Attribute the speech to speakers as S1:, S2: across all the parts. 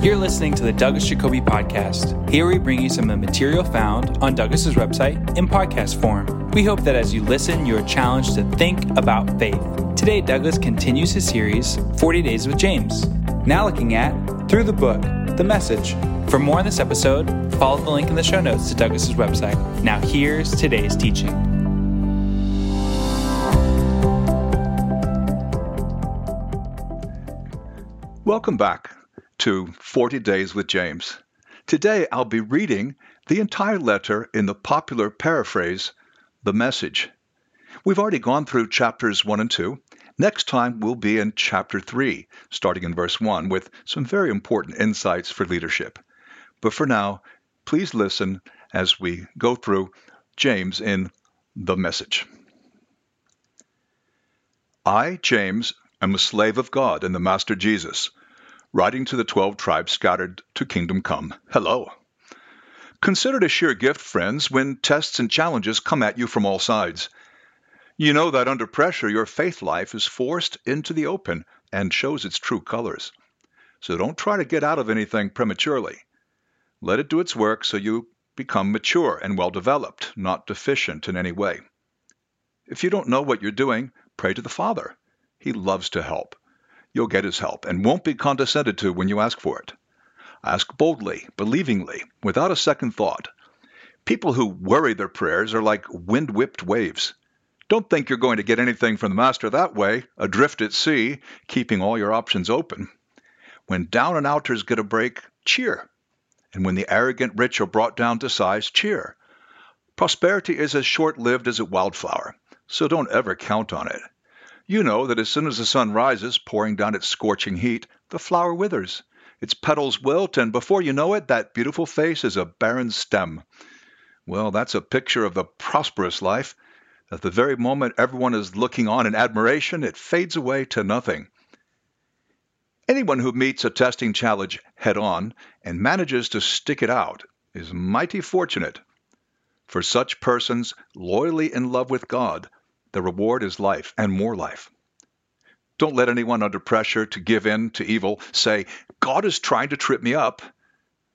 S1: You're listening to the Douglas Jacoby Podcast. Here we bring you some of the material found on Douglas's website in podcast form. We hope that as you listen, you are challenged to think about faith. Today, Douglas continues his series, 40 Days with James. Now looking at Through the Book, The Message. For more on this episode, follow the link in the show notes to Douglas's website. Now here's today's teaching.
S2: Welcome back to 40 Days with James. Today I'll be reading the entire letter in the popular paraphrase, The Message. We've already gone through chapters 1 and 2. Next time we'll be in chapter 3, starting in verse 1, with some very important insights for leadership. But for now, please listen as we go through James in The Message. I, James, am a slave of God and the Master Jesus writing to the 12 tribes scattered to kingdom come. Hello. Consider it a sheer gift, friends, when tests and challenges come at you from all sides. You know that under pressure, your faith life is forced into the open and shows its true colors. So don't try to get out of anything prematurely. Let it do its work so you become mature and well developed, not deficient in any way. If you don't know what you're doing, pray to the Father. He loves to help you'll get his help and won't be condescended to when you ask for it. Ask boldly, believingly, without a second thought. People who worry their prayers are like wind whipped waves. Don't think you're going to get anything from the Master that way, adrift at sea, keeping all your options open. When down and outers get a break, cheer. And when the arrogant rich are brought down to size, cheer. Prosperity is as short lived as a wildflower, so don't ever count on it. You know that as soon as the sun rises, pouring down its scorching heat, the flower withers. Its petals wilt, and before you know it, that beautiful face is a barren stem. Well, that's a picture of the prosperous life. At the very moment everyone is looking on in admiration, it fades away to nothing. Anyone who meets a testing challenge head on and manages to stick it out is mighty fortunate. For such persons, loyally in love with God, the reward is life and more life. Don't let anyone under pressure to give in to evil say, God is trying to trip me up.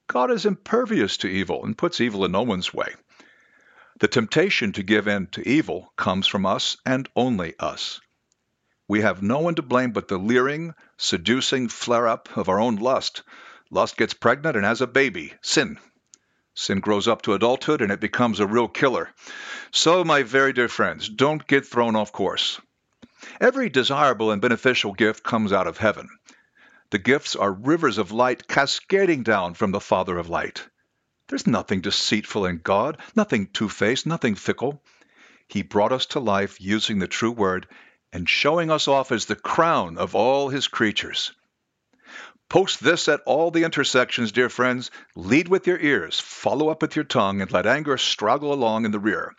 S2: God is impervious to evil and puts evil in no one's way. The temptation to give in to evil comes from us and only us. We have no one to blame but the leering, seducing flare up of our own lust. Lust gets pregnant and has a baby, sin. Sin grows up to adulthood and it becomes a real killer. So, my very dear friends, don't get thrown off course. Every desirable and beneficial gift comes out of heaven. The gifts are rivers of light cascading down from the Father of light. There's nothing deceitful in God, nothing two faced, nothing fickle. He brought us to life using the true word and showing us off as the crown of all his creatures. Post this at all the intersections, dear friends. Lead with your ears, follow up with your tongue, and let anger struggle along in the rear.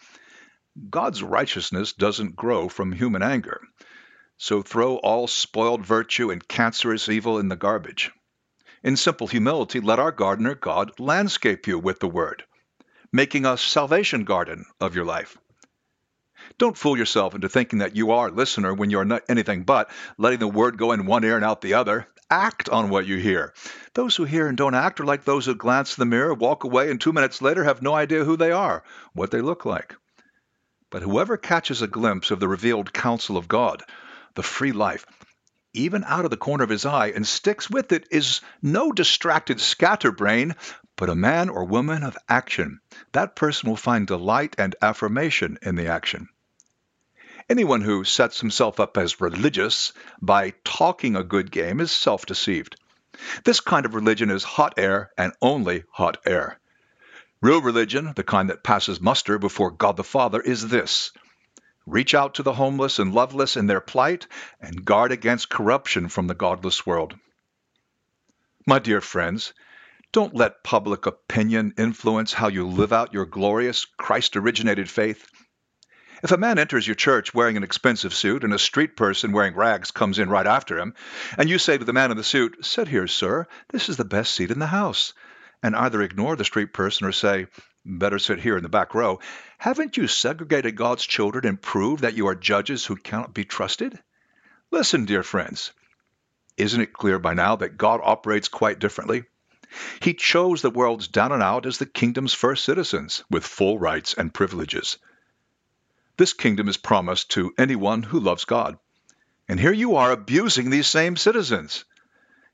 S2: God's righteousness doesn't grow from human anger. So throw all spoiled virtue and cancerous evil in the garbage. In simple humility, let our gardener God landscape you with the word, making a salvation garden of your life. Don't fool yourself into thinking that you are a listener when you are not anything but letting the word go in one ear and out the other. Act on what you hear. Those who hear and don't act are like those who glance in the mirror, walk away, and two minutes later have no idea who they are, what they look like. But whoever catches a glimpse of the revealed counsel of God, the free life, even out of the corner of his eye, and sticks with it, is no distracted scatterbrain, but a man or woman of action. That person will find delight and affirmation in the action. Anyone who sets himself up as religious by talking a good game is self deceived. This kind of religion is hot air and only hot air. Real religion, the kind that passes muster before God the Father, is this reach out to the homeless and loveless in their plight and guard against corruption from the godless world. My dear friends, don't let public opinion influence how you live out your glorious Christ originated faith. If a man enters your church wearing an expensive suit and a street person wearing rags comes in right after him, and you say to the man in the suit, Sit here, sir, this is the best seat in the house, and either ignore the street person or say, Better sit here in the back row. Haven't you segregated God's children and proved that you are judges who cannot be trusted? Listen, dear friends. Isn't it clear by now that God operates quite differently? He chose the world's down and out as the kingdom's first citizens, with full rights and privileges. This kingdom is promised to anyone who loves God. And here you are abusing these same citizens.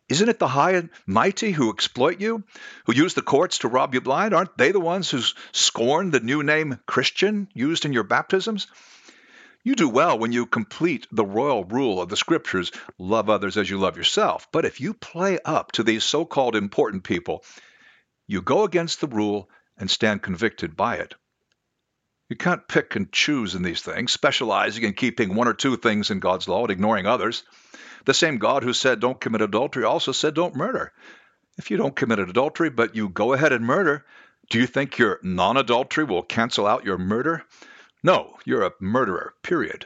S2: Isn't it the high and mighty who exploit you, who use the courts to rob you blind? Aren't they the ones who scorn the new name Christian used in your baptisms? You do well when you complete the royal rule of the scriptures love others as you love yourself. But if you play up to these so called important people, you go against the rule and stand convicted by it. You can't pick and choose in these things, specializing in keeping one or two things in God's law and ignoring others. The same God who said don't commit adultery also said don't murder. If you don't commit adultery, but you go ahead and murder, do you think your non adultery will cancel out your murder? No, you're a murderer, period.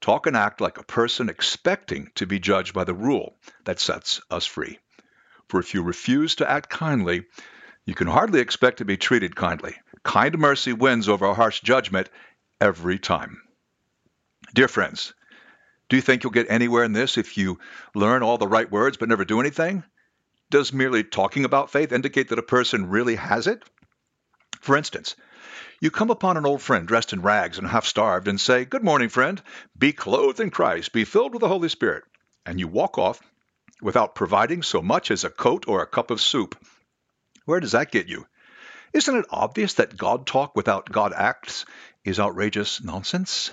S2: Talk and act like a person expecting to be judged by the rule that sets us free. For if you refuse to act kindly, you can hardly expect to be treated kindly. Kind mercy wins over harsh judgment every time. Dear friends, do you think you'll get anywhere in this if you learn all the right words but never do anything? Does merely talking about faith indicate that a person really has it? For instance, you come upon an old friend dressed in rags and half starved and say, Good morning, friend. Be clothed in Christ. Be filled with the Holy Spirit. And you walk off without providing so much as a coat or a cup of soup. Where does that get you? Isn't it obvious that God talk without God acts is outrageous nonsense?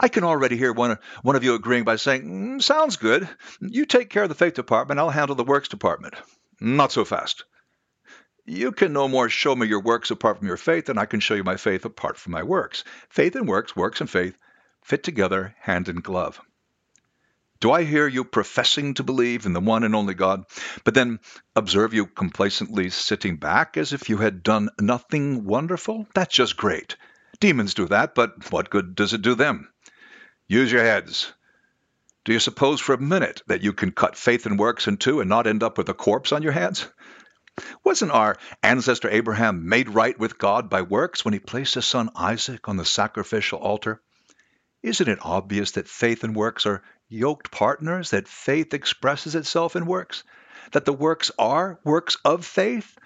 S2: I can already hear one, one of you agreeing by saying, mm, Sounds good. You take care of the faith department, I'll handle the works department. Not so fast. You can no more show me your works apart from your faith than I can show you my faith apart from my works. Faith and works, works and faith, fit together hand in glove. Do I hear you professing to believe in the one and only God, but then observe you complacently sitting back as if you had done nothing wonderful? That's just great. Demons do that, but what good does it do them? Use your heads. Do you suppose for a minute that you can cut faith and works in two and not end up with a corpse on your hands? Wasn't our ancestor Abraham made right with God by works when he placed his son Isaac on the sacrificial altar? Isn't it obvious that faith and works are yoked partners, that faith expresses itself in works, that the works are works of faith?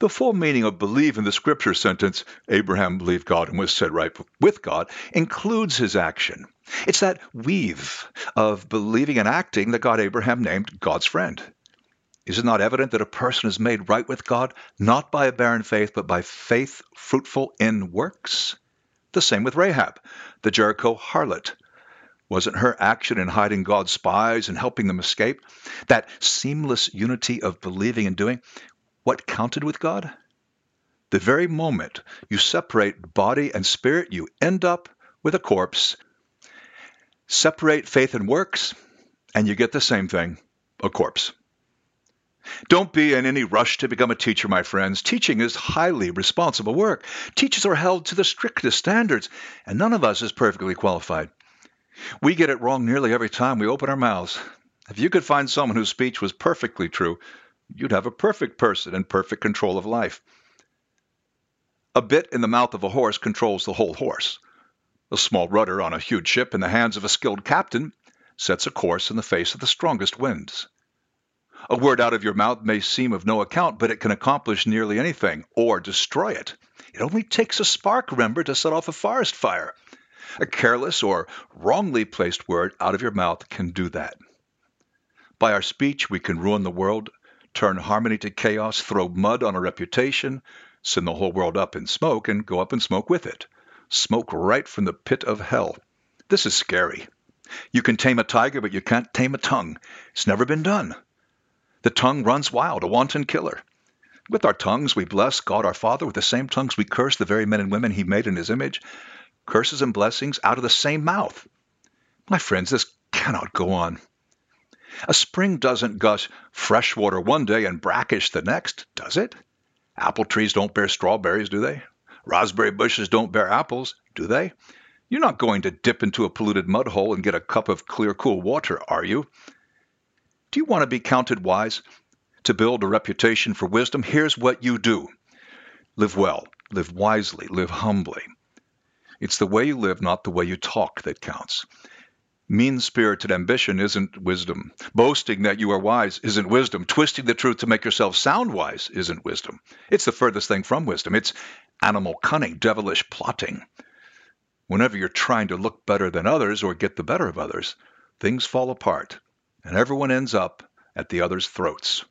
S2: The full meaning of believe in the scripture sentence, Abraham believed God and was set right with God, includes his action. It's that weave of believing and acting that God Abraham named God's friend. Is it not evident that a person is made right with God not by a barren faith, but by faith fruitful in works? The same with Rahab, the Jericho harlot. Wasn't her action in hiding God's spies and helping them escape, that seamless unity of believing and doing, what counted with God? The very moment you separate body and spirit, you end up with a corpse. Separate faith and works, and you get the same thing a corpse. Don't be in any rush to become a teacher, my friends. Teaching is highly responsible work. Teachers are held to the strictest standards, and none of us is perfectly qualified. We get it wrong nearly every time we open our mouths. If you could find someone whose speech was perfectly true, you'd have a perfect person in perfect control of life. A bit in the mouth of a horse controls the whole horse. A small rudder on a huge ship in the hands of a skilled captain sets a course in the face of the strongest winds. A word out of your mouth may seem of no account, but it can accomplish nearly anything or destroy it. It only takes a spark, remember, to set off a forest fire. A careless or wrongly placed word out of your mouth can do that. By our speech, we can ruin the world, turn harmony to chaos, throw mud on a reputation, send the whole world up in smoke, and go up in smoke with it. Smoke right from the pit of hell. This is scary. You can tame a tiger, but you can't tame a tongue. It's never been done. The tongue runs wild, a wanton killer. With our tongues, we bless God our Father. With the same tongues, we curse the very men and women He made in His image. Curses and blessings out of the same mouth. My friends, this cannot go on. A spring doesn't gush fresh water one day and brackish the next, does it? Apple trees don't bear strawberries, do they? Raspberry bushes don't bear apples, do they? You're not going to dip into a polluted mud hole and get a cup of clear, cool water, are you? Do you want to be counted wise? To build a reputation for wisdom, here's what you do live well, live wisely, live humbly. It's the way you live, not the way you talk, that counts. Mean spirited ambition isn't wisdom. Boasting that you are wise isn't wisdom. Twisting the truth to make yourself sound wise isn't wisdom. It's the furthest thing from wisdom. It's animal cunning, devilish plotting. Whenever you're trying to look better than others or get the better of others, things fall apart and everyone ends up at the other's throats.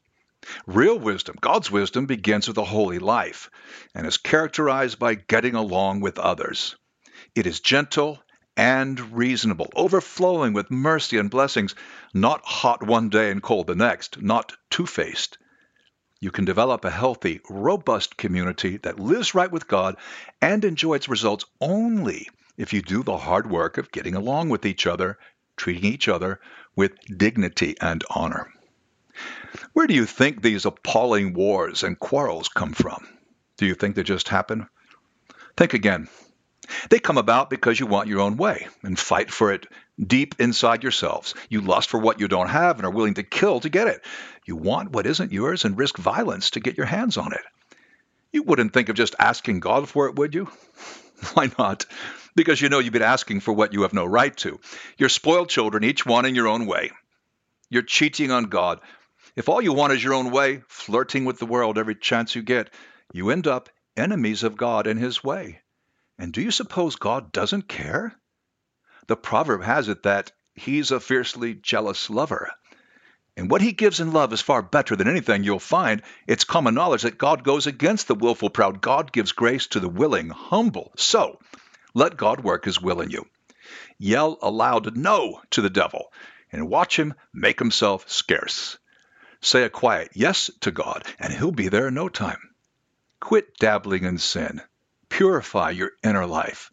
S2: Real wisdom, God's wisdom, begins with a holy life and is characterized by getting along with others. It is gentle and reasonable, overflowing with mercy and blessings, not hot one day and cold the next, not two faced. You can develop a healthy, robust community that lives right with God and enjoy its results only if you do the hard work of getting along with each other, treating each other with dignity and honor. Where do you think these appalling wars and quarrels come from? Do you think they just happen? Think again. They come about because you want your own way and fight for it deep inside yourselves. You lust for what you don't have and are willing to kill to get it. You want what isn't yours and risk violence to get your hands on it. You wouldn't think of just asking God for it, would you? Why not? Because you know you've been asking for what you have no right to. You're spoiled children, each one in your own way. You're cheating on God. If all you want is your own way, flirting with the world every chance you get, you end up enemies of God and His way. And do you suppose God doesn't care? The proverb has it that He's a fiercely jealous lover. And what he gives in love is far better than anything you'll find. It's common knowledge that God goes against the willful proud. God gives grace to the willing, humble. So, let God work his will in you. Yell aloud no to the devil and watch him make himself scarce. Say a quiet yes to God, and he'll be there in no time. Quit dabbling in sin. Purify your inner life.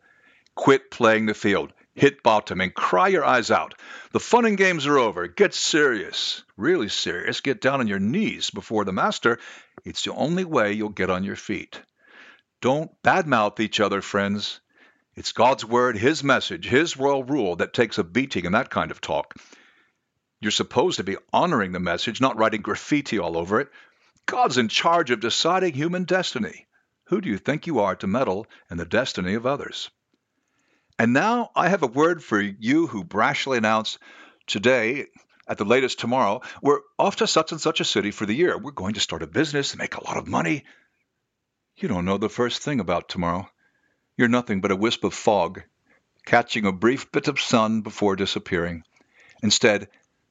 S2: Quit playing the field. Hit bottom and cry your eyes out. The fun and games are over. Get serious, really serious. Get down on your knees before the Master. It's the only way you'll get on your feet. Don't badmouth each other, friends. It's God's word, His message, His royal rule that takes a beating in that kind of talk. You're supposed to be honoring the message, not writing graffiti all over it. God's in charge of deciding human destiny. Who do you think you are to meddle in the destiny of others? And now I have a word for you who brashly announce today, at the latest tomorrow, we're off to such and such a city for the year. We're going to start a business and make a lot of money. You don't know the first thing about tomorrow. You're nothing but a wisp of fog, catching a brief bit of sun before disappearing. Instead,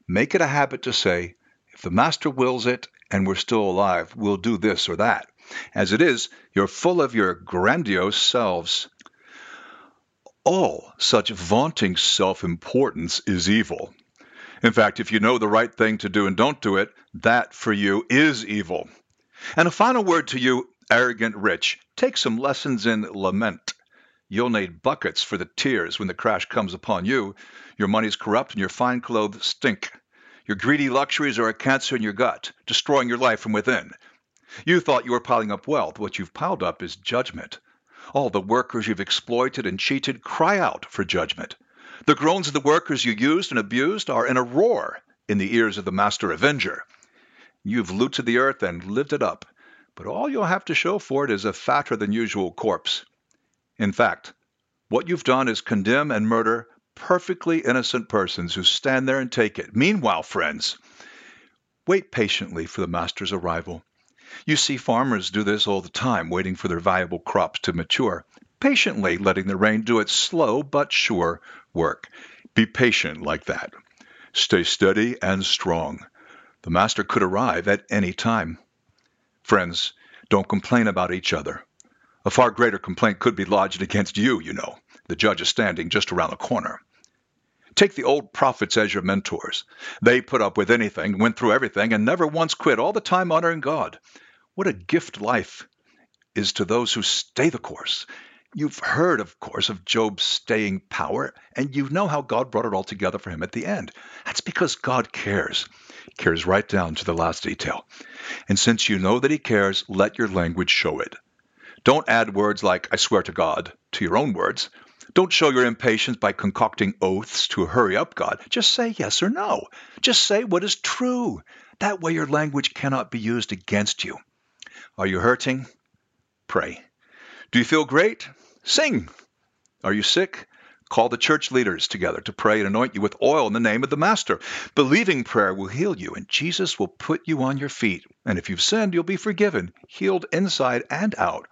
S2: make it a habit to say, if the Master wills it and we're still alive, we'll do this or that. As it is, you're full of your grandiose selves. All such vaunting self importance is evil. In fact, if you know the right thing to do and don't do it, that for you is evil. And a final word to you, arrogant rich take some lessons in lament. You'll need buckets for the tears when the crash comes upon you. Your money's corrupt and your fine clothes stink. Your greedy luxuries are a cancer in your gut, destroying your life from within. You thought you were piling up wealth. What you've piled up is judgment. All the workers you've exploited and cheated cry out for judgment. The groans of the workers you used and abused are in a roar in the ears of the Master Avenger. You've looted the earth and lived it up, but all you'll have to show for it is a fatter than usual corpse. In fact, what you've done is condemn and murder perfectly innocent persons who stand there and take it. Meanwhile, friends, wait patiently for the Master's arrival. You see farmers do this all the time, waiting for their valuable crops to mature, patiently letting the rain do its slow but sure work. Be patient like that. Stay steady and strong. The Master could arrive at any time. Friends, don't complain about each other. A far greater complaint could be lodged against you, you know. The judge is standing just around the corner. Take the old prophets as your mentors. They put up with anything, went through everything, and never once quit, all the time honoring God. What a gift life is to those who stay the course. You've heard, of course, of Job's staying power, and you know how God brought it all together for him at the end. That's because God cares. Cares right down to the last detail. And since you know that He cares, let your language show it. Don't add words like, I swear to God, to your own words. Don't show your impatience by concocting oaths to hurry up God. Just say yes or no. Just say what is true. That way your language cannot be used against you. Are you hurting? Pray. Do you feel great? Sing. Are you sick? Call the church leaders together to pray and anoint you with oil in the name of the Master. Believing prayer will heal you, and Jesus will put you on your feet. And if you've sinned, you'll be forgiven, healed inside and out.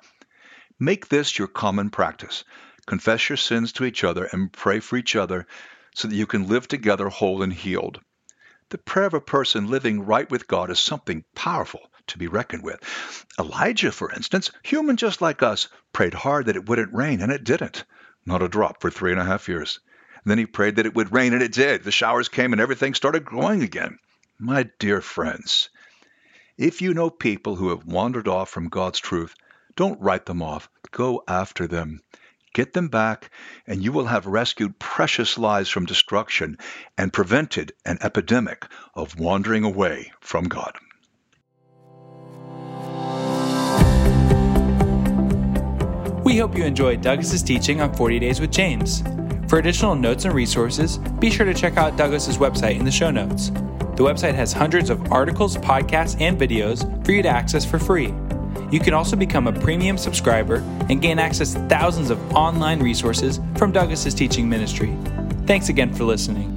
S2: Make this your common practice. Confess your sins to each other and pray for each other so that you can live together whole and healed. The prayer of a person living right with God is something powerful to be reckoned with. Elijah, for instance, human just like us, prayed hard that it wouldn't rain, and it didn't. Not a drop for three and a half years. Then he prayed that it would rain, and it did. The showers came, and everything started growing again. My dear friends, if you know people who have wandered off from God's truth, don't write them off. Go after them. Get them back, and you will have rescued precious lives from destruction and prevented an epidemic of wandering away from God.
S1: We hope you enjoyed Douglas's teaching on 40 Days with James. For additional notes and resources, be sure to check out Douglas's website in the show notes. The website has hundreds of articles, podcasts, and videos for you to access for free. You can also become a premium subscriber and gain access to thousands of online resources from Douglas's teaching ministry. Thanks again for listening.